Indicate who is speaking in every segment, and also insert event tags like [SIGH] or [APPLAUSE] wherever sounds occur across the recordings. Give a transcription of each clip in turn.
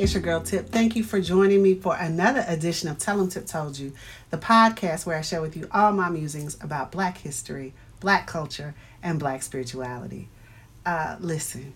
Speaker 1: It's your girl Tip. Thank you for joining me for another edition of Tell Tell 'em Tip Told You, the podcast where I share with you all my musings about black history, black culture, and black spirituality. Uh, listen,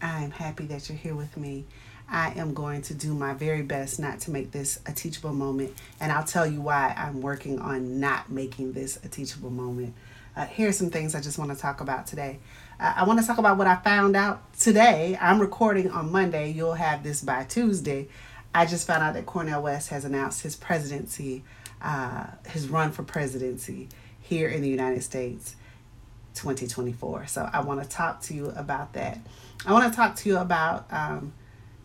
Speaker 1: I am happy that you're here with me. I am going to do my very best not to make this a teachable moment, and I'll tell you why I'm working on not making this a teachable moment. Uh, here are some things I just want to talk about today. I want to talk about what I found out today. I'm recording on Monday. You'll have this by Tuesday. I just found out that Cornel West has announced his presidency, uh, his run for presidency here in the United States 2024. So I want to talk to you about that. I want to talk to you about um,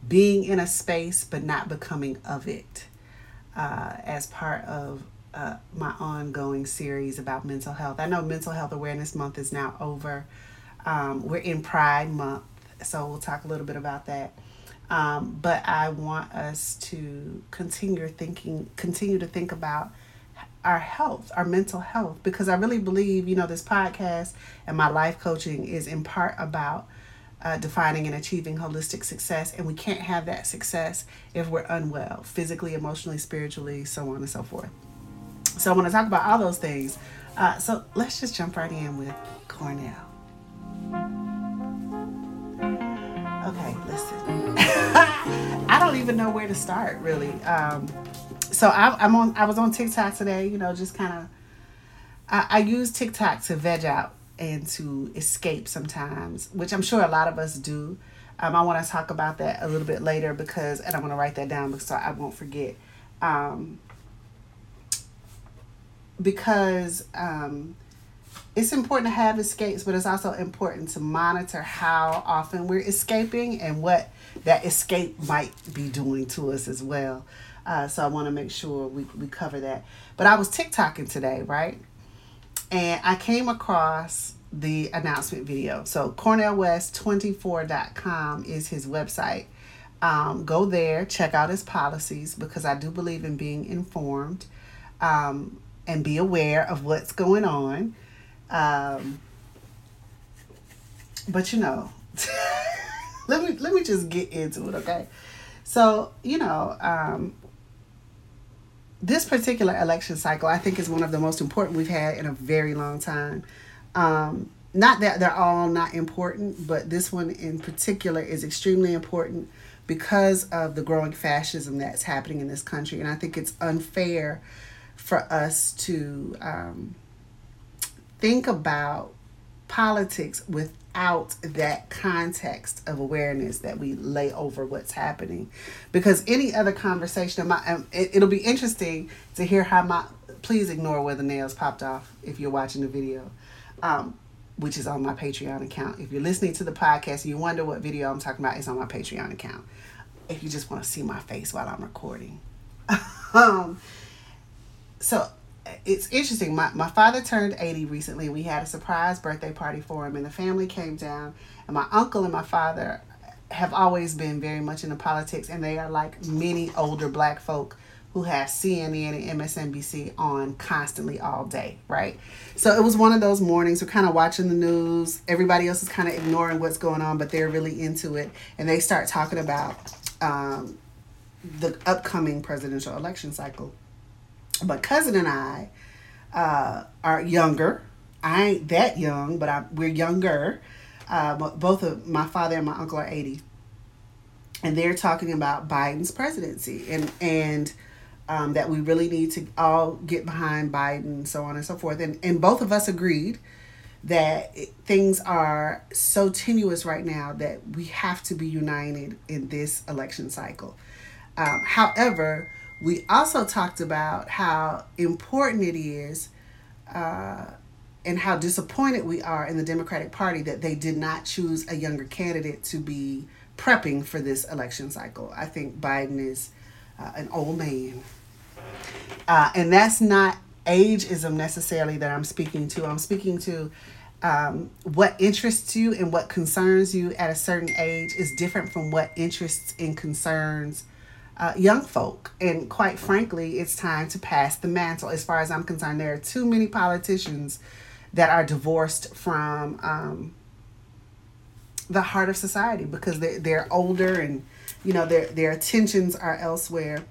Speaker 1: being in a space but not becoming of it uh, as part of uh, my ongoing series about mental health. I know Mental Health Awareness Month is now over. Um, we're in Pride Month, so we'll talk a little bit about that. Um, but I want us to continue thinking, continue to think about our health, our mental health, because I really believe, you know, this podcast and my life coaching is in part about uh, defining and achieving holistic success, and we can't have that success if we're unwell, physically, emotionally, spiritually, so on and so forth. So I want to talk about all those things. Uh, so let's just jump right in with Cornel. Okay, listen. [LAUGHS] I don't even know where to start, really. Um, so I, I'm on. I was on TikTok today. You know, just kind of. I, I use TikTok to veg out and to escape sometimes, which I'm sure a lot of us do. Um, I want to talk about that a little bit later because, and I'm going to write that down because I won't forget. Um, because um, it's important to have escapes, but it's also important to monitor how often we're escaping and what that escape might be doing to us as well. Uh, so I want to make sure we, we cover that. But I was TikToking today, right? And I came across the announcement video. So CornelWest24.com is his website. Um, go there, check out his policies because I do believe in being informed um, and be aware of what's going on. Um, but you know, [LAUGHS] let me let me just get into it, okay? So you know, um, this particular election cycle, I think, is one of the most important we've had in a very long time. Um, not that they're all not important, but this one in particular is extremely important because of the growing fascism that's happening in this country, and I think it's unfair for us to um, think about politics without that context of awareness that we lay over what's happening. Because any other conversation my, um, it, it'll be interesting to hear how my please ignore where the nails popped off if you're watching the video um, which is on my patreon account. If you're listening to the podcast and you wonder what video i'm talking about it's on my patreon account. If you just want to see my face while i'm recording. [LAUGHS] Um, so it's interesting. My, my father turned 80 recently. We had a surprise birthday party for him, and the family came down. And my uncle and my father have always been very much into politics, and they are like many older black folk who have CNN and MSNBC on constantly all day, right? So it was one of those mornings we're kind of watching the news. Everybody else is kind of ignoring what's going on, but they're really into it. And they start talking about um, the upcoming presidential election cycle my cousin and I uh, are younger. I ain't that young, but I, we're younger. Uh, both of my father and my uncle are 80. And they're talking about Biden's presidency and, and um, that we really need to all get behind Biden, so on and so forth. And, and both of us agreed that things are so tenuous right now that we have to be united in this election cycle. Um, however, we also talked about how important it is uh, and how disappointed we are in the Democratic Party that they did not choose a younger candidate to be prepping for this election cycle. I think Biden is uh, an old man. Uh, and that's not ageism necessarily that I'm speaking to. I'm speaking to um, what interests you and what concerns you at a certain age is different from what interests and concerns uh, young folk. And quite frankly, it's time to pass the mantle. As far as I'm concerned, there are too many politicians that are divorced from um, the heart of society because they're, they're older and you know their their attentions are elsewhere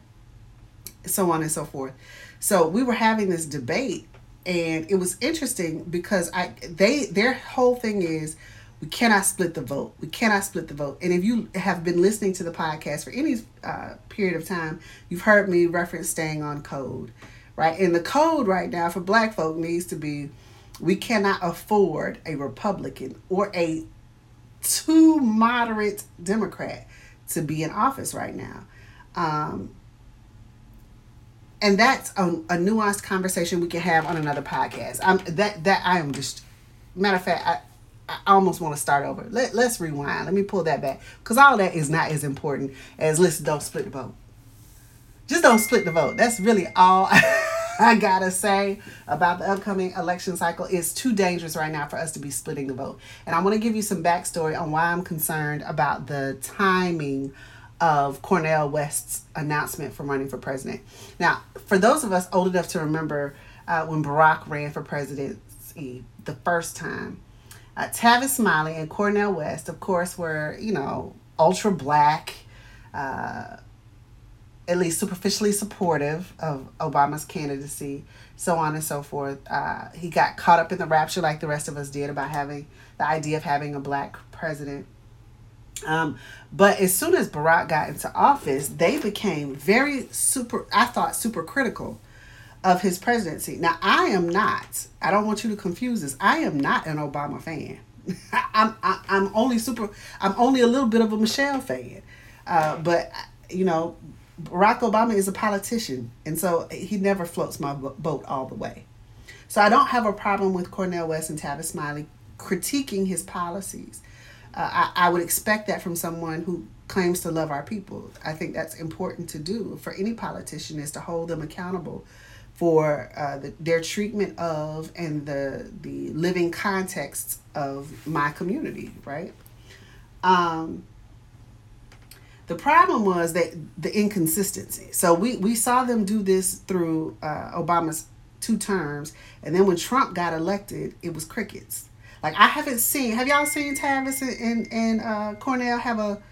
Speaker 1: so on and so forth so we were having this debate and it was interesting because i they their whole thing is we cannot split the vote. We cannot split the vote. And if you have been listening to the podcast for any uh, period of time you've heard me reference staying on code right? And the code right now for black folk needs to be we cannot afford a republican or a too moderate democrat to be in office right now. Um, and that's a, a nuanced conversation we can have on another podcast. I'm that that I am just matter of fact, I I almost want to start over. Let let's rewind. Let me pull that back because all that is not as important as let's don't split the vote. Just don't split the vote. That's really all [LAUGHS] I gotta say about the upcoming election cycle. It's too dangerous right now for us to be splitting the vote. And I want to give you some backstory on why I'm concerned about the timing of Cornel West's announcement for running for president. Now, for those of us old enough to remember uh, when Barack ran for presidency the first time, uh, Tavis Smiley and Cornel West, of course, were, you know, ultra black, uh, at least superficially supportive of Obama's candidacy, so on and so forth. Uh, he got caught up in the rapture like the rest of us did about having the idea of having a black president. Um, but as soon as Barack got into office, they became very super, I thought, super critical of his presidency. Now, I am not, I don't want you to confuse this, I am not an Obama fan. [LAUGHS] I'm, I, am only super, I'm only a little bit of a Michelle fan. Uh, but, you know, Barack Obama is a politician, and so he never floats my boat all the way. So I don't have a problem with Cornel West and Tavis Smiley critiquing his policies. Uh, I, I would expect that from someone who claims to love our people. I think that's important to do for any politician is to hold them accountable for uh, the, their treatment of and the the living context of my community, right? Um, the problem was that the inconsistency. So we, we saw them do this through uh, Obama's two terms, and then when Trump got elected, it was crickets. Like I haven't seen. Have y'all seen Tavis and and uh, Cornel have a,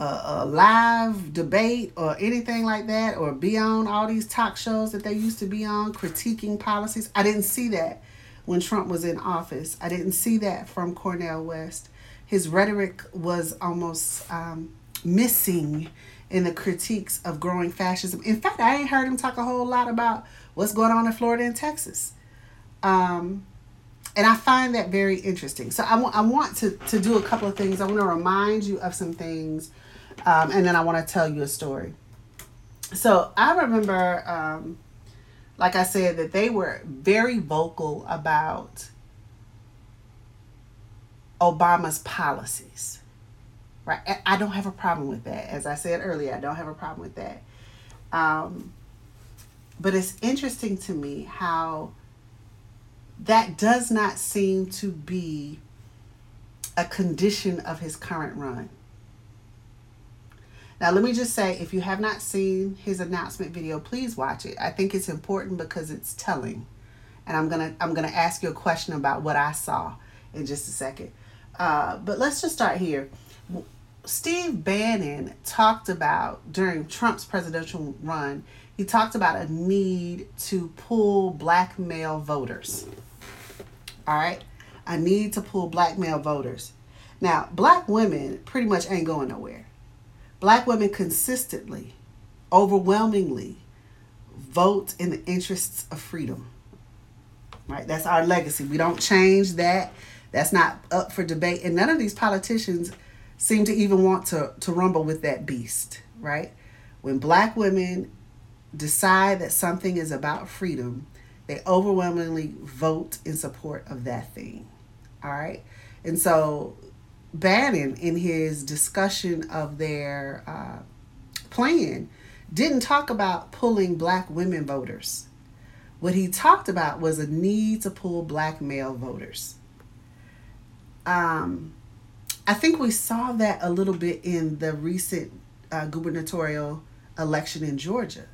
Speaker 1: a, a live debate or anything like that, or be on all these talk shows that they used to be on critiquing policies? I didn't see that when Trump was in office. I didn't see that from Cornel West. His rhetoric was almost um, missing in the critiques of growing fascism. In fact, I ain't heard him talk a whole lot about what's going on in Florida and Texas. Um, and I find that very interesting. So I want I want to to do a couple of things. I want to remind you of some things, um, and then I want to tell you a story. So I remember, um, like I said, that they were very vocal about Obama's policies. Right, I don't have a problem with that. As I said earlier, I don't have a problem with that. Um, but it's interesting to me how that does not seem to be a condition of his current run. Now, let me just say if you have not seen his announcement video, please watch it. I think it's important because it's telling. And I'm going to I'm going to ask you a question about what I saw in just a second. Uh, but let's just start here. Steve Bannon talked about during Trump's presidential run, he talked about a need to pull black male voters. All right. I need to pull black male voters. Now, black women pretty much ain't going nowhere. Black women consistently, overwhelmingly vote in the interests of freedom. Right? That's our legacy. We don't change that. That's not up for debate. And none of these politicians seem to even want to, to rumble with that beast, right? When black women decide that something is about freedom, they overwhelmingly vote in support of that thing. All right. And so Bannon, in his discussion of their uh, plan, didn't talk about pulling black women voters. What he talked about was a need to pull black male voters. Um, I think we saw that a little bit in the recent uh, gubernatorial election in Georgia,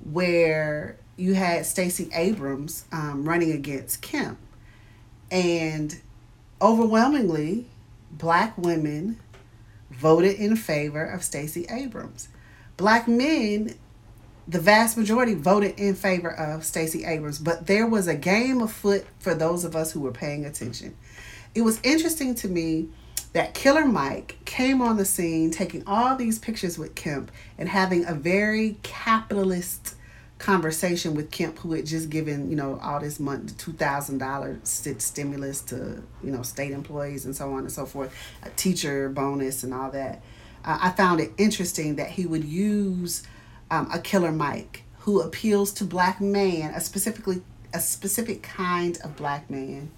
Speaker 1: where you had Stacey Abrams um, running against Kemp. And overwhelmingly, black women voted in favor of Stacey Abrams. Black men the vast majority voted in favor of Stacey Abrams, but there was a game afoot for those of us who were paying attention. It was interesting to me that Killer Mike came on the scene taking all these pictures with Kemp and having a very capitalist conversation with Kemp, who had just given, you know, all this month, $2,000 stimulus to, you know, state employees and so on and so forth, a teacher bonus and all that. Uh, I found it interesting that he would use um, a killer Mike who appeals to black man, a specifically a specific kind of black man,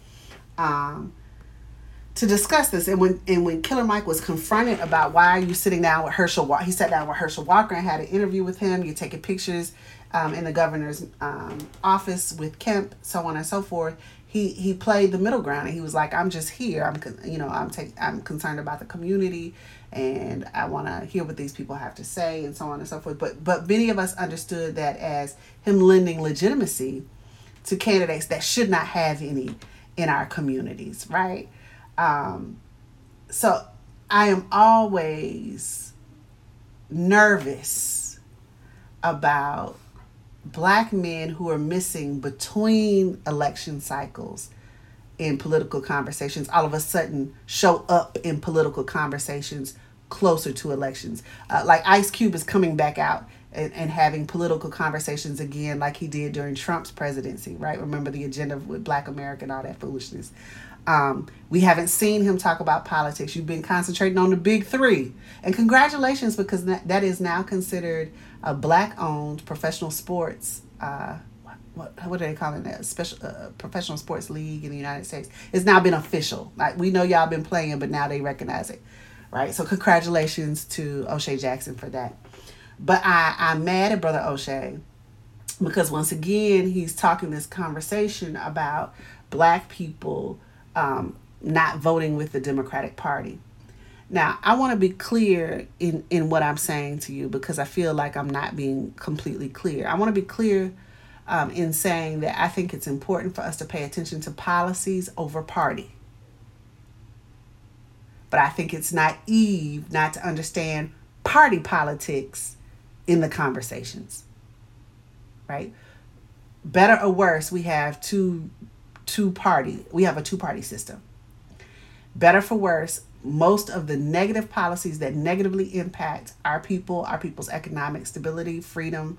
Speaker 1: um, to discuss this. And when and when Killer Mike was confronted about why are you sitting down with Herschel Walker, he sat down with Herschel Walker and had an interview with him. You're taking pictures um, in the governor's um, office with Kemp, so on and so forth. He he played the middle ground and he was like, I'm just here. I'm you know I'm take I'm concerned about the community and I want to hear what these people have to say and so on and so forth. But but many of us understood that as him lending legitimacy to candidates that should not have any in our communities, right? Um, so I am always nervous about black men who are missing between election cycles in political conversations all of a sudden show up in political conversations closer to elections. Uh, like Ice Cube is coming back out and, and having political conversations again, like he did during Trump's presidency, right? Remember the agenda with Black America and all that foolishness. Um, we haven't seen him talk about politics. You've been concentrating on the big three. And congratulations, because that, that is now considered a black owned professional sports. Uh, what, what are they calling that? Special uh, professional sports league in the United States. It's now been official. Like we know y'all been playing, but now they recognize it right? So congratulations to O'Shea Jackson for that. But I, I'm mad at Brother O'Shea because once again he's talking this conversation about black people um, not voting with the Democratic Party. Now, I want to be clear in, in what I'm saying to you because I feel like I'm not being completely clear. I want to be clear um, in saying that I think it's important for us to pay attention to policies over party. But I think it's naive not to understand party politics in the conversations. Right? Better or worse, we have two two party. We have a two party system. Better for worse, most of the negative policies that negatively impact our people, our people's economic stability, freedom,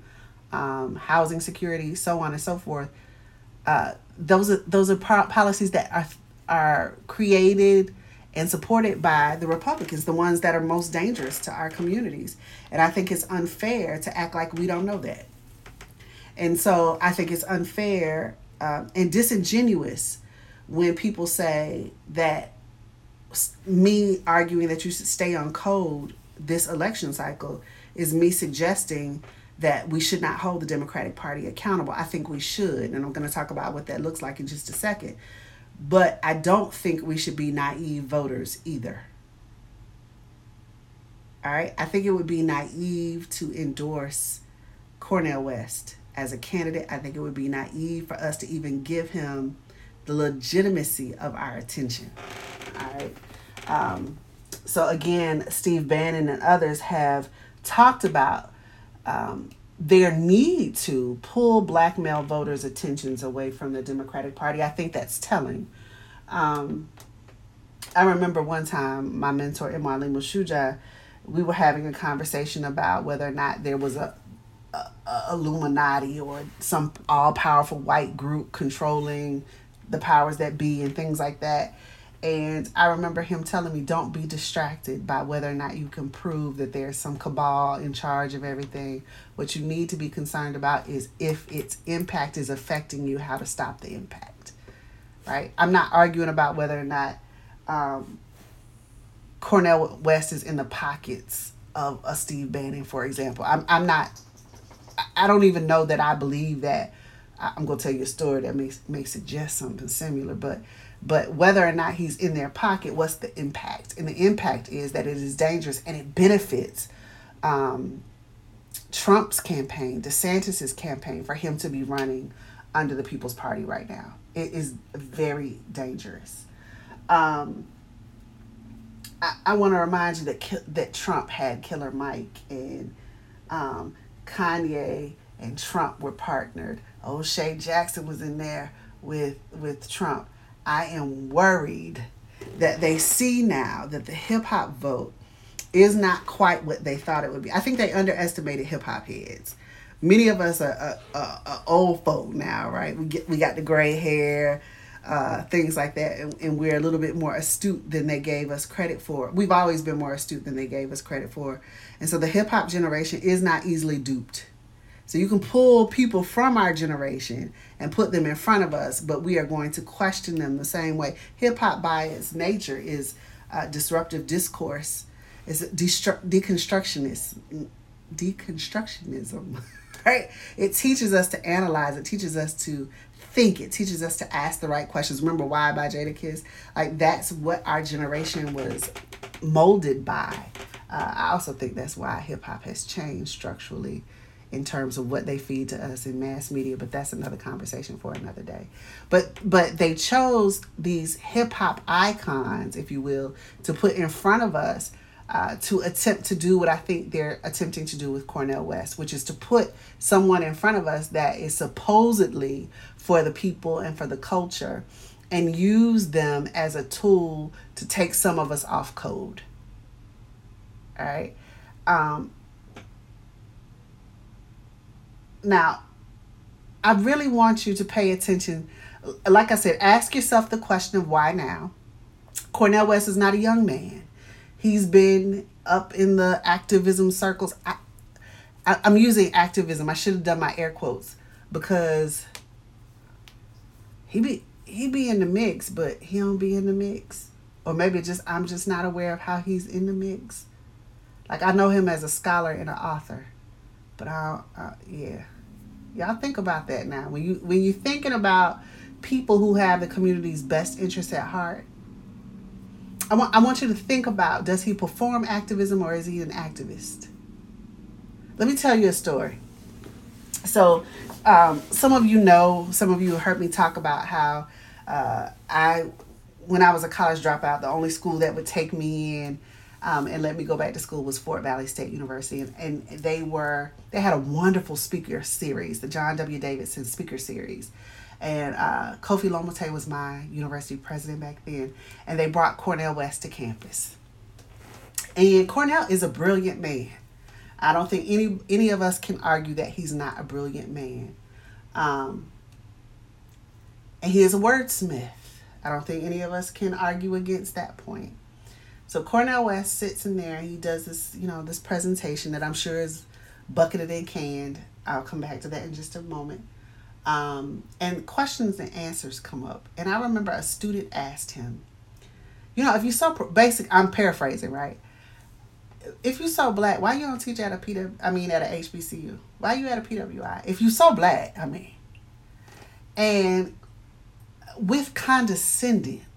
Speaker 1: um, housing security, so on and so forth. Uh, those are those are policies that are are created and supported by the Republicans, the ones that are most dangerous to our communities. And I think it's unfair to act like we don't know that. And so I think it's unfair um, and disingenuous when people say that me arguing that you should stay on code this election cycle is me suggesting that we should not hold the Democratic Party accountable. I think we should, and I'm going to talk about what that looks like in just a second. But I don't think we should be naive voters either. All right. I think it would be naive to endorse Cornel West as a candidate. I think it would be naive for us to even give him the legitimacy of our attention. All right. Um, so, again, Steve Bannon and others have talked about um, their need to pull black male voters' attentions away from the Democratic Party. I think that's telling. Um, I remember one time my mentor, Imali Mushuja, we were having a conversation about whether or not there was a, Illuminati or some all powerful white group controlling the powers that be and things like that. And I remember him telling me, don't be distracted by whether or not you can prove that there's some cabal in charge of everything. What you need to be concerned about is if its impact is affecting you, how to stop the impact. Right? I'm not arguing about whether or not um, Cornel West is in the pockets of a Steve Bannon, for example. I'm I'm not. I don't even know that I believe that. I'm gonna tell you a story that may may suggest something similar, but but whether or not he's in their pocket, what's the impact? And the impact is that it is dangerous and it benefits um, Trump's campaign, DeSantis's campaign, for him to be running under the People's Party right now. It is very dangerous. Um, I, I want to remind you that that Trump had Killer Mike and um, Kanye and Trump were partnered. O'Shea Jackson was in there with with Trump. I am worried that they see now that the hip hop vote is not quite what they thought it would be. I think they underestimated hip hop heads. Many of us are, are, are, are, old folk now, right? We get we got the gray hair, uh, things like that, and, and we're a little bit more astute than they gave us credit for. We've always been more astute than they gave us credit for, and so the hip hop generation is not easily duped. So you can pull people from our generation and put them in front of us, but we are going to question them the same way. Hip hop, by its nature, is uh, disruptive discourse, is destru- deconstructionist, deconstructionism, [LAUGHS] right? It teaches us to analyze. It teaches us to think. It teaches us to ask the right questions. Remember why by Jadakiss? Like that's what our generation was molded by. Uh, I also think that's why hip hop has changed structurally in terms of what they feed to us in mass media but that's another conversation for another day but but they chose these hip hop icons if you will to put in front of us uh, to attempt to do what I think they're attempting to do with Cornel West, which is to put someone in front of us that is supposedly for the people and for the culture and use them as a tool to take some of us off code. All right. Um, Now, I really want you to pay attention. Like I said, ask yourself the question of why now. Cornel West is not a young man. He's been up in the activism circles. I, I, I'm using activism. I should have done my air quotes because he be he be in the mix, but he don't be in the mix. Or maybe just I'm just not aware of how he's in the mix. Like I know him as a scholar and an author, but I, I yeah. Y'all think about that now. When you when you're thinking about people who have the community's best interests at heart, I want I want you to think about does he perform activism or is he an activist? Let me tell you a story. So, um, some of you know, some of you heard me talk about how uh, I, when I was a college dropout, the only school that would take me in um, and let me go back to school was Fort Valley State University, and, and they were they had a wonderful speaker series, the John W. Davidson Speaker Series, and uh, Kofi Lomotey was my university president back then, and they brought Cornel West to campus. And Cornel is a brilliant man. I don't think any any of us can argue that he's not a brilliant man. Um, and he is a wordsmith. I don't think any of us can argue against that point. So Cornel West sits in there. and He does this, you know, this presentation that I'm sure is bucketed and canned. I'll come back to that in just a moment. Um, and questions and answers come up. And I remember a student asked him, you know, if you so basic, I'm paraphrasing, right? If you so black, why you don't teach at a PW? I mean, at a HBCU? Why you at a PWI? If you so black, I mean, and with condescendence,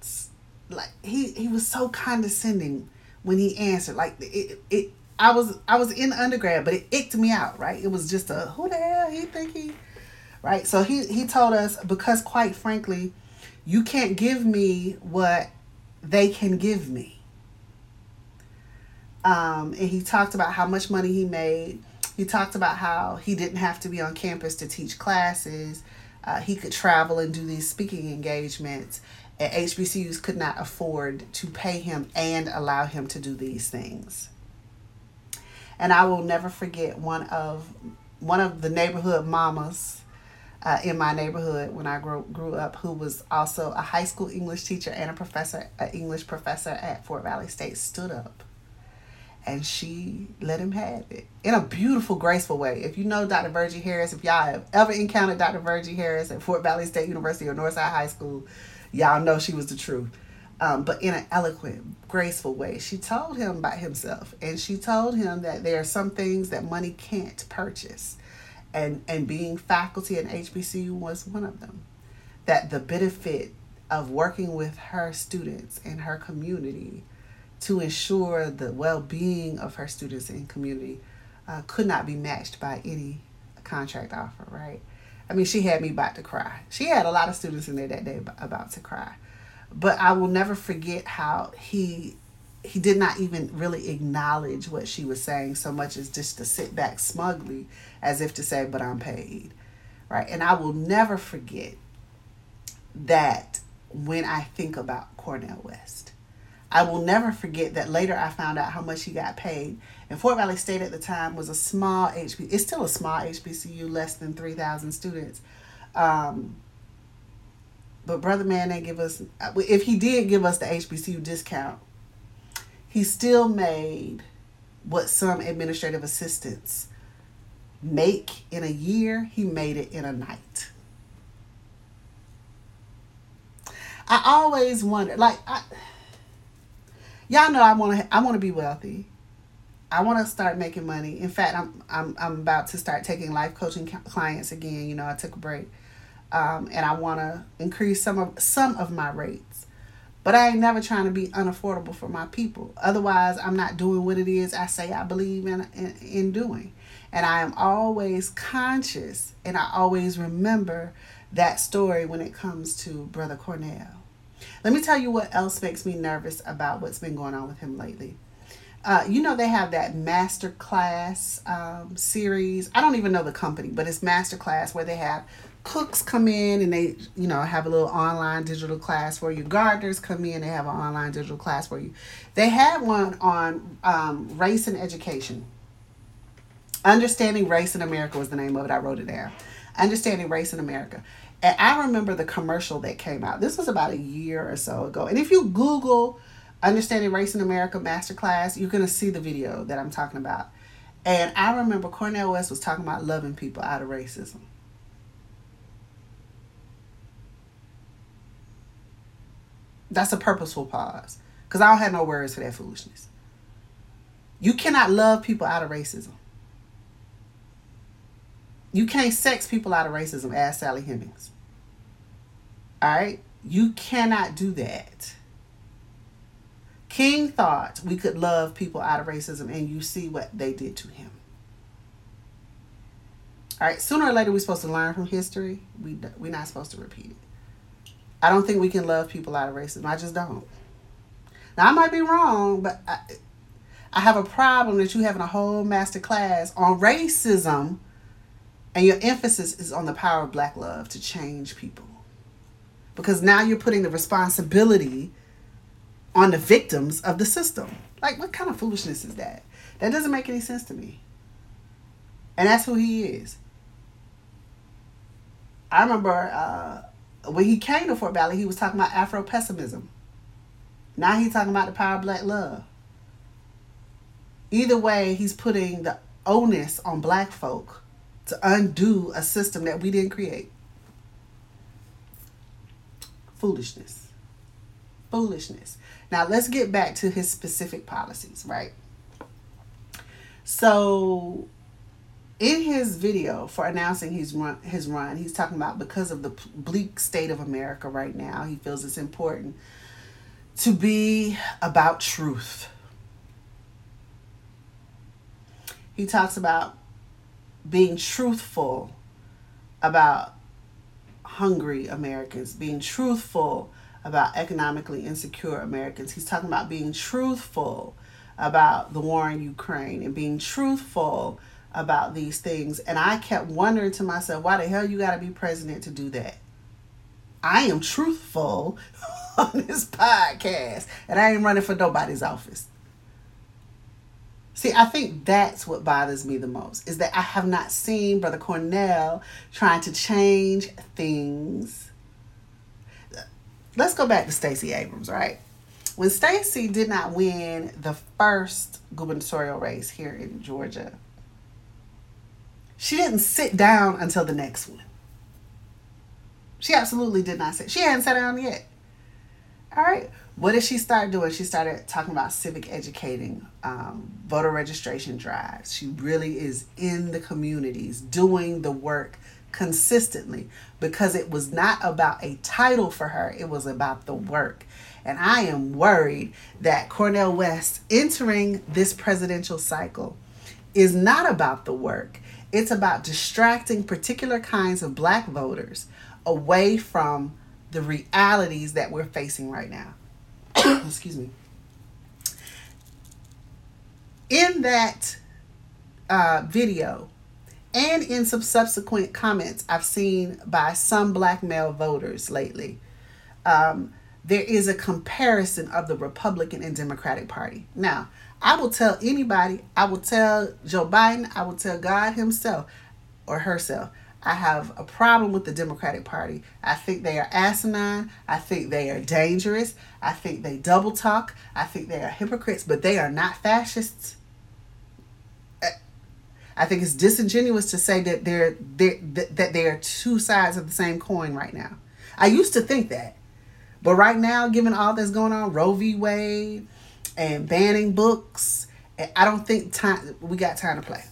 Speaker 1: like he he was so condescending when he answered. Like it it I was I was in undergrad, but it icked me out. Right? It was just a who the hell he think he, right? So he he told us because quite frankly, you can't give me what they can give me. Um, and he talked about how much money he made. He talked about how he didn't have to be on campus to teach classes. Uh, he could travel and do these speaking engagements and HBCUs could not afford to pay him and allow him to do these things. And I will never forget one of one of the neighborhood mamas uh, in my neighborhood when I grew, grew up, who was also a high school English teacher and a professor, an English professor at Fort Valley State, stood up and she let him have it in a beautiful, graceful way. If you know Dr. Virgie Harris, if y'all have ever encountered Dr. Virgie Harris at Fort Valley State University or Northside High School, y'all know she was the truth. um, but in an eloquent, graceful way. She told him about himself, and she told him that there are some things that money can't purchase, and and being faculty at HBCU was one of them. That the benefit of working with her students and her community to ensure the well-being of her students and community uh, could not be matched by any contract offer. Right? I mean, she had me about to cry. She had a lot of students in there that day about to cry. But I will never forget how he he did not even really acknowledge what she was saying so much as just to sit back smugly as if to say but I'm paid right? And I will never forget that when I think about Cornel West. I will never forget that later I found out how much he got paid and Fort Valley State at the time was a small HB it's still a small HBCU less than 3,000 students um, but brother man didn't give us. If he did give us the HBCU discount, he still made what some administrative assistants make in a year. He made it in a night. I always wonder, like, I, y'all know I want to. I want to be wealthy. I want to start making money. In fact, I'm I'm I'm about to start taking life coaching clients again. You know, I took a break um, and I want to increase some of some of my rates. But I ain't never trying to be unaffordable for my people. Otherwise, I'm not doing what it is I say I believe in, in, in doing. And I am always conscious and I always remember that story when it comes to Brother Cornel. Let me tell you what else makes me nervous about what's been going on with him lately. Uh, you know they have that master class um, series. I don't even know the company, but it's master class where they have cooks come in and they you know have a little online digital class where you. Gardeners come in they have an online digital class for you. They had one on um, race and education. Understanding race in america was the name of it. I wrote it down. Understanding race in america. And i remember the commercial that came out. This was about a year or so ago. And if you google understanding race in america masterclass you're going to see the video that i'm talking about and i remember cornel west was talking about loving people out of racism That's a purposeful pause. Because I don't have no words for that foolishness. You cannot love people out of racism. You can't sex people out of racism, ask Sally Hemings. All right? You cannot do that. King thought we could love people out of racism, and you see what they did to him. All right, sooner or later, we're supposed to learn from history. We, we're not supposed to repeat it. I don't think we can love people out of racism. I just don't. Now I might be wrong, but I, I have a problem that you having a whole master class on racism and your emphasis is on the power of black love to change people. Because now you're putting the responsibility on the victims of the system. Like what kind of foolishness is that? That doesn't make any sense to me. And that's who he is. I remember uh, when he came to Fort Valley, he was talking about Afro pessimism. Now he's talking about the power of black love. Either way, he's putting the onus on black folk to undo a system that we didn't create. Foolishness. Foolishness. Now let's get back to his specific policies, right? So in his video for announcing his run, his run, he's talking about because of the bleak state of America right now, he feels it's important to be about truth. He talks about being truthful about hungry Americans, being truthful about economically insecure Americans. He's talking about being truthful about the war in Ukraine and being truthful about these things. And I kept wondering to myself, why the hell you got to be president to do that? I am truthful [LAUGHS] on this podcast, and I ain't running for nobody's office. See, I think that's what bothers me the most is that I have not seen Brother Cornel trying to change things. Let's go back to Stacey Abrams, right? When Stacey did not win the first gubernatorial race here in Georgia, she didn't sit down until the next one. She absolutely did not sit. She hadn't sat down yet. All right. What did she start doing? She started talking about civic educating, um, voter registration drives. She really is in the communities doing the work consistently because it was not about a title for her, it was about the work. And I am worried that Cornel West entering this presidential cycle is not about the work. It's about distracting particular kinds of black voters away from the realities that we're facing right now. [COUGHS] Excuse me. In that uh, video, and in some subsequent comments I've seen by some black male voters lately, um, there is a comparison of the Republican and Democratic Party. Now, I will tell anybody, I will tell Joe Biden, I will tell God Himself or herself. I have a problem with the Democratic Party. I think they are asinine. I think they are dangerous. I think they double talk. I think they are hypocrites, but they are not fascists. I think it's disingenuous to say that they're, they're that they are two sides of the same coin right now. I used to think that, but right now, given all that's going on, Roe v. Wade and banning books, I don't think time we got time to play.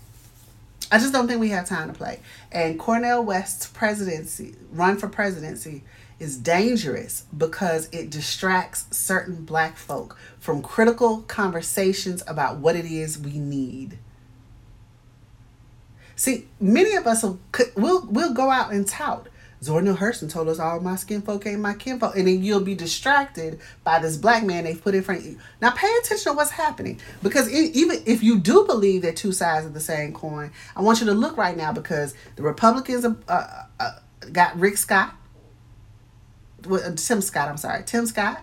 Speaker 1: I just don't think we have time to play. And Cornel West's presidency, run for presidency, is dangerous because it distracts certain black folk from critical conversations about what it is we need. See, many of us will will will go out and tout. Zora Hurston told us all my skin folk ain't my kinfolk. And then you'll be distracted by this black man they've put in front of you. Now pay attention to what's happening. Because it, even if you do believe they're two sides of the same coin, I want you to look right now because the Republicans uh, uh, uh got Rick Scott. Uh, Tim Scott, I'm sorry. Tim Scott.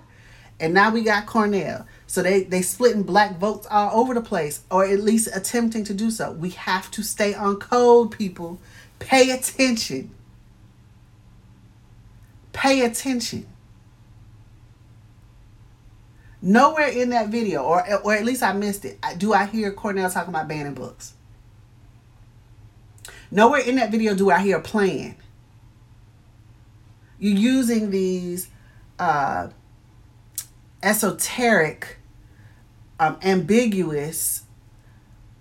Speaker 1: And now we got Cornel. So they they splitting black votes all over the place, or at least attempting to do so. We have to stay on code, people. Pay attention. Pay attention. Nowhere in that video, or or at least I missed it. Do I hear Cornel talking about banning books? Nowhere in that video do I hear a plan. You're using these uh, esoteric um, ambiguous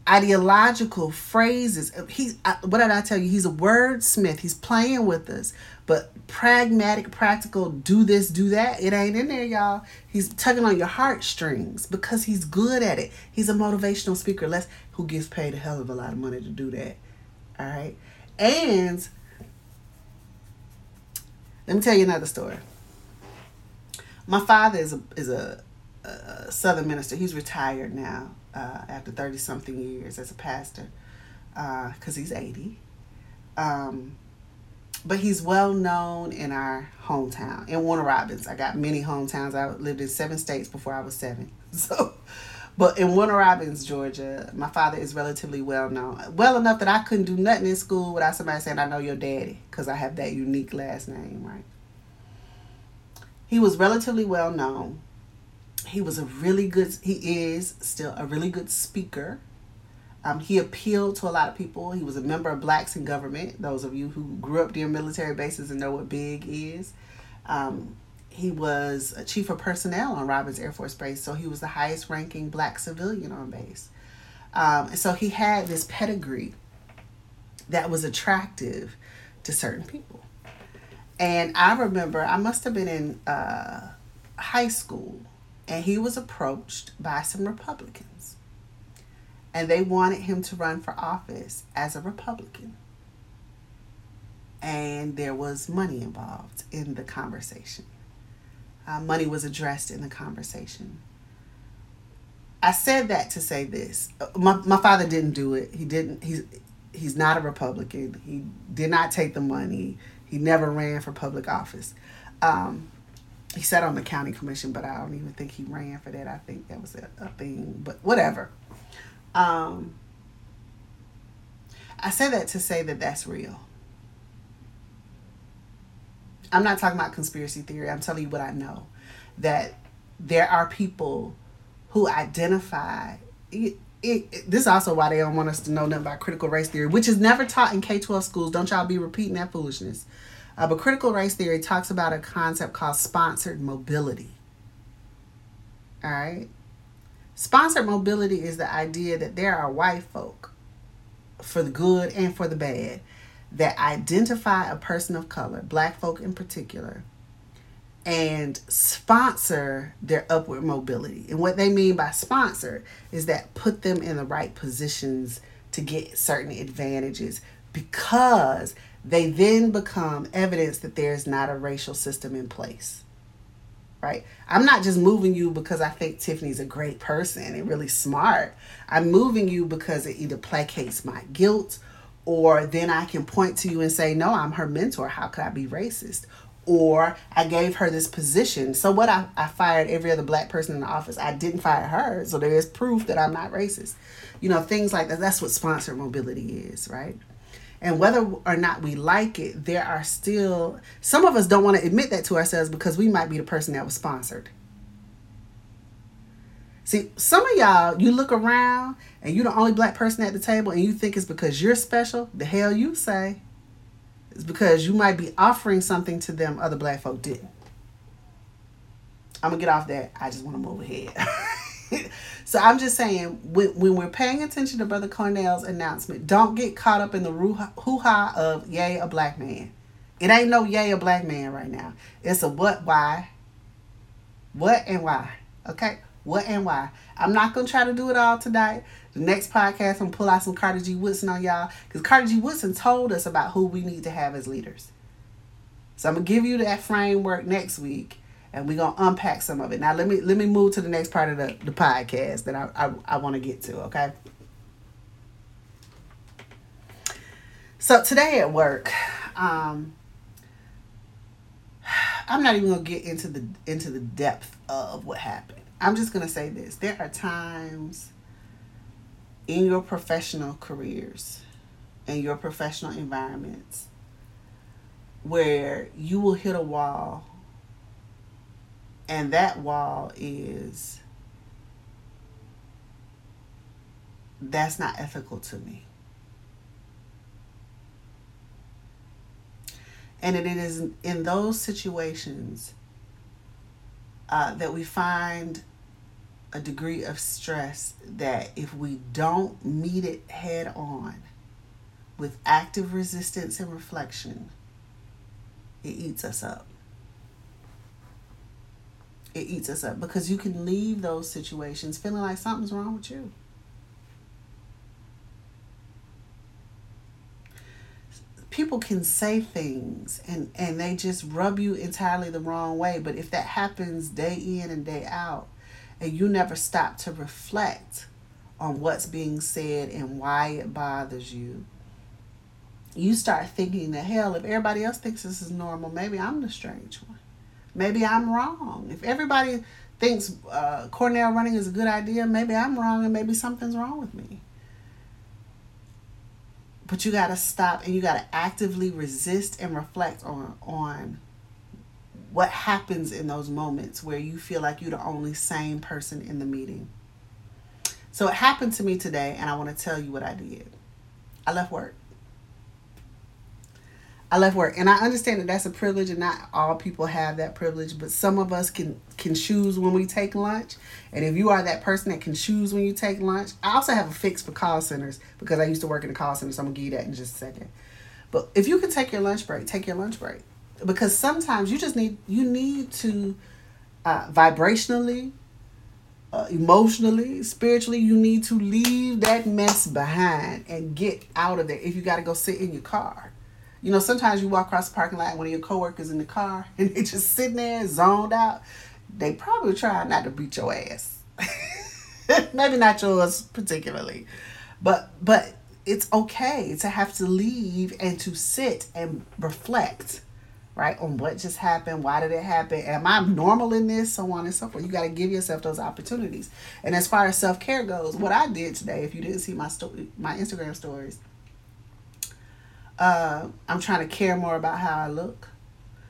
Speaker 1: ideological phrases. He's what did I tell you? He's a wordsmith. He's playing with us, but pragmatic, practical. Do this, do that. It ain't in there, y'all. He's tugging on your heartstrings because he's good at it. He's a motivational speaker. Less who gets paid a hell of a lot of money to do that. All right, and let me tell you another story. My father is a is a a Southern minister. He's retired now uh, after 30 something years as a pastor because uh, he's 80. Um, but he's well known in our hometown, in Warner Robins. I got many hometowns. I lived in seven states before I was seven. [LAUGHS] So, but in Warner Robins, Georgia, my father is relatively well known. Well enough that I couldn't do nothing in school without somebody saying, I know your daddy, because I have that unique last name, right? He was relatively well known he was a really good he is still a really good speaker um, he appealed to a lot of people he was a member of blacks in government those of you who grew up near military bases and know what big is um, he was a chief of personnel on Robins Air Force Base, so he was the highest ranking black civilian on base. Um, and so he had this pedigree that was attractive to certain people. And I remember I must have been in uh, high school and he was approached by some Republicans. And they wanted him to run for office as a Republican. And there was money involved in the conversation. Uh, money was addressed in the conversation. I said that to say this. My, my father didn't do it. He didn't. He's he's not a Republican. He did not take the money. He never ran for public office. Um, he sat on the county commission, but I don't even think he ran for that. I think that was a, a thing, but whatever. Um, I say that to say that that's real. I'm not talking about conspiracy theory. I'm telling you what I know. That there are people who identify. It, it, it, this is also why they don't want us to know nothing about critical race theory, which is never taught in K 12 schools. Don't y'all be repeating that foolishness. Uh, but critical race theory talks about a concept called sponsored mobility. All right. Sponsored mobility is the idea that there are white folk, for the good and for the bad, that identify a person of color, black folk in particular, and sponsor their upward mobility. And what they mean by sponsor is that put them in the right positions to get certain advantages because they then become evidence that there's not a racial system in place. Right? I'm not just moving you because I think Tiffany's a great person and really smart. I'm moving you because it either placates my guilt or then I can point to you and say, No, I'm her mentor. How could I be racist? Or I gave her this position. So what I, I fired every other black person in the office. I didn't fire her. So there is proof that I'm not racist. You know, things like that. That's what sponsored mobility is, right? And whether or not we like it, there are still some of us don't want to admit that to ourselves because we might be the person that was sponsored. See, some of y'all, you look around and you're the only black person at the table and you think it's because you're special. The hell you say. It's because you might be offering something to them other black folk didn't. I'm gonna get off that. I just want to move ahead. [LAUGHS] So I'm just saying, when, when we're paying attention to Brother Cornel's announcement, don't get caught up in the hoo ha of yay, a black man. It ain't no yay, a black man right now. It's a what, why. What and why. Okay? What and why. I'm not going to try to do it all tonight. The next podcast, I'm pull out some Carter G. Woodson on y'all. Because Carter G. Woodson told us about who we need to have as leaders. So I'm going to give you that framework next week and we're gonna unpack some of it. Now let me let me move to the next part of the, the podcast that I I, I want to get to, okay? So today at work, um, I'm not even gonna get into the into the depth of what happened. I'm just gonna say this. There are times in your professional careers, in your professional environments, where you will hit a wall and that wall is that's not ethical to me. And it is in those situations uh, that we find a degree of stress that if we don't meet it head on with active resistance and reflection, it eats us up it eats us up because you can leave those situations feeling like something's wrong with you. People can say things and, and they just rub you entirely the wrong way. But if that happens day in and day out, and you never stop to reflect on what's being said and why it bothers you, you start thinking that hell, if everybody else thinks this is normal, maybe I'm the strange one. Maybe I'm wrong. If everybody thinks uh, Cornel running is a good idea, maybe I'm wrong and maybe something's wrong with me. But you got to stop and you got to actively resist and reflect on on what happens in those moments where you feel like you're the only sane person in the meeting. So it happened to me today and I want to tell you what I did. I left work. I left work, and I understand that that's a privilege, and not all people have that privilege. But some of us can can choose when we take lunch, and if you are that person that can choose when you take lunch, I also have a fix for call centers because I used to work in a call center. So I'm gonna give you that in just a second. But if you can take your lunch break, take your lunch break because sometimes you just need you need to uh, vibrationally, uh, emotionally, spiritually, you need to leave that mess behind and get out of there. If you got to go sit in your car you know, sometimes you walk across the parking lot and one of your coworkers in the car [LAUGHS] and they just sitting there zoned out. They probably try not to beat your ass. [LAUGHS] Maybe not yours particularly. But but it's okay to have to leave and to sit and reflect, right, on what just happened, why did it happen, am I normal in this, so on and so forth. You got to give yourself those opportunities. And as far as self care goes, what I did today, if you didn't see my story, my Instagram stories, uh, I'm trying to care more about how I look.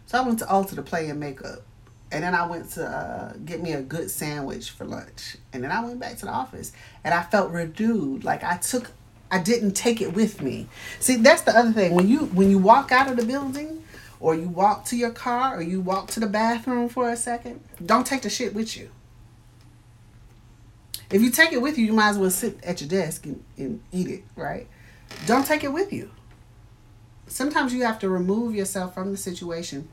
Speaker 1: So I went to Ulta to play in makeup. And then I went to uh, get me a good sandwich for lunch. And then I went back to the office. And I felt renewed. Like I took, I didn't take it with me. See, that's the other thing. When you when you walk out of the building, or you walk to your car, or you walk to the bathroom for a second, don't take the shit with you. If you take it with you, you might as well sit at your desk and, and eat it, right? Don't take it with you. Sometimes you have to remove yourself from the situation,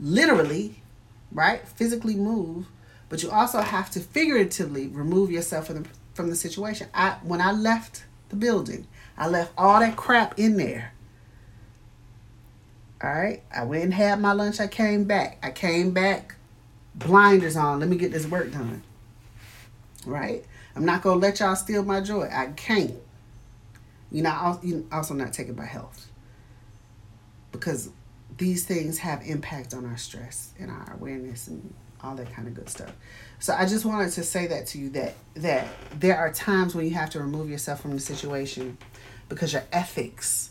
Speaker 1: literally, right? Physically move, but you also have to figuratively remove yourself from the, from the situation. I when I left the building, I left all that crap in there. All right, I went and had my lunch. I came back. I came back, blinders on. Let me get this work done. Right? I'm not gonna let y'all steal my joy. I can't. You're not you also not taken by health because these things have impact on our stress and our awareness and all that kind of good stuff. So I just wanted to say that to you that that there are times when you have to remove yourself from the situation because your ethics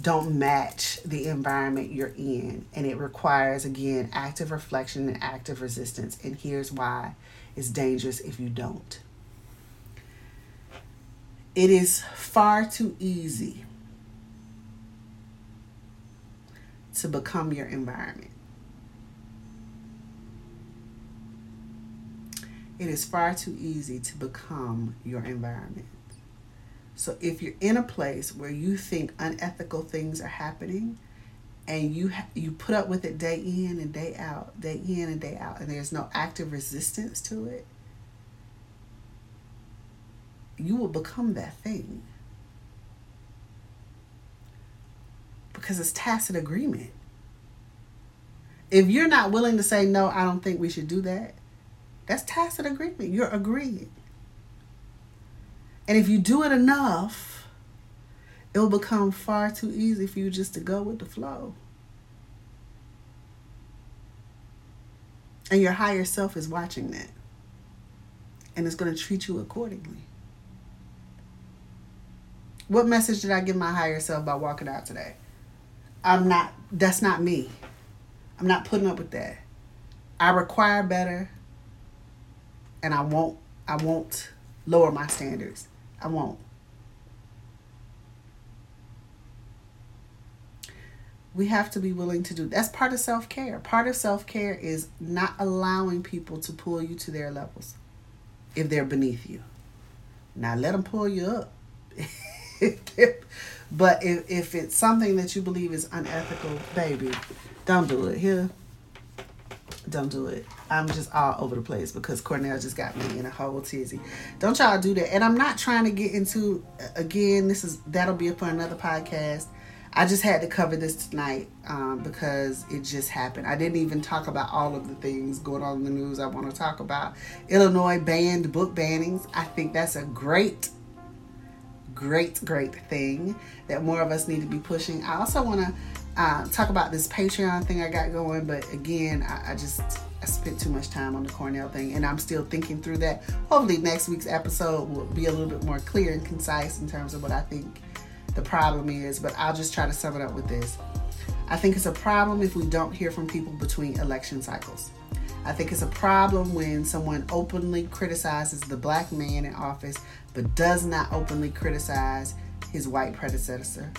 Speaker 1: don't match the environment you're in and it requires again active reflection and active resistance and here's why it's dangerous if you don't. It is far too easy to become your environment. It is far too easy to become your environment. So if you're in a place where you think unethical things are happening and you you put up with it day in and day out, day in and day out and there's no active resistance to it, you will become that thing. Because it's tacit agreement. If you're not willing to say, no, I don't think we should do that, that's tacit agreement. You're agreeing. And if you do it enough, it will become far too easy for you just to go with the flow. And your higher self is watching that. And it's going to treat you accordingly. What message did I give my higher self by walking out today? I'm not, that's not me. I'm not putting up with that. I require better and I won't, I won't lower my standards. I won't. We have to be willing to do that's part of self-care. Part of self-care is not allowing people to pull you to their levels if they're beneath you. Now let them pull you up. [LAUGHS] But if, if it's something that you believe is unethical, baby, don't do it. Here, don't do it. I'm just all over the place because Cornel just got me in a whole tizzy. Don't y'all do that. And I'm not trying to get into again. This is that'll be for another podcast. I just had to cover this tonight um, because it just happened. I didn't even talk about all of the things going on in the news I want to talk about. Illinois banned book bannings. I think that's a great great, great thing that more of us need to be pushing. I also want to uh, talk about this Patreon thing I got going, but again, I, I just I spent too much time on the Cornel thing, and I'm still thinking through that. Hopefully, next week's episode will be a little bit more clear and concise in terms of what I think the problem is. But I'll just try to sum it up with this. I think it's a problem if we don't hear from people between election cycles. I think it's a problem when someone openly criticizes the black man in office but does not openly criticize his white predecessor.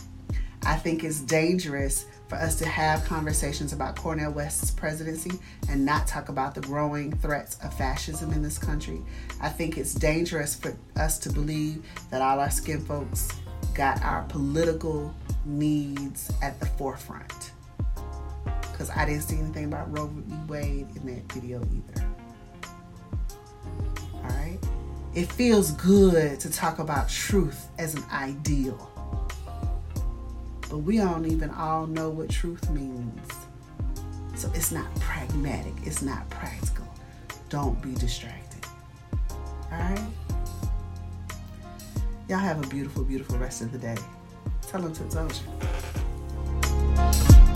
Speaker 1: I think it's dangerous for us to have conversations about Cornel West's presidency and not talk about the growing threats of fascism in this country. I think it's dangerous for us to believe that all our skin folks got our political needs at the forefront. Because I didn't see anything about Roe v. Wade in that video either. All right? It feels good to talk about truth as an ideal. But we don't even all know what truth means. So it's not pragmatic, it's not practical. Don't be distracted. All right? Y'all have a beautiful, beautiful rest of the day. Tell 'em Tip Told You.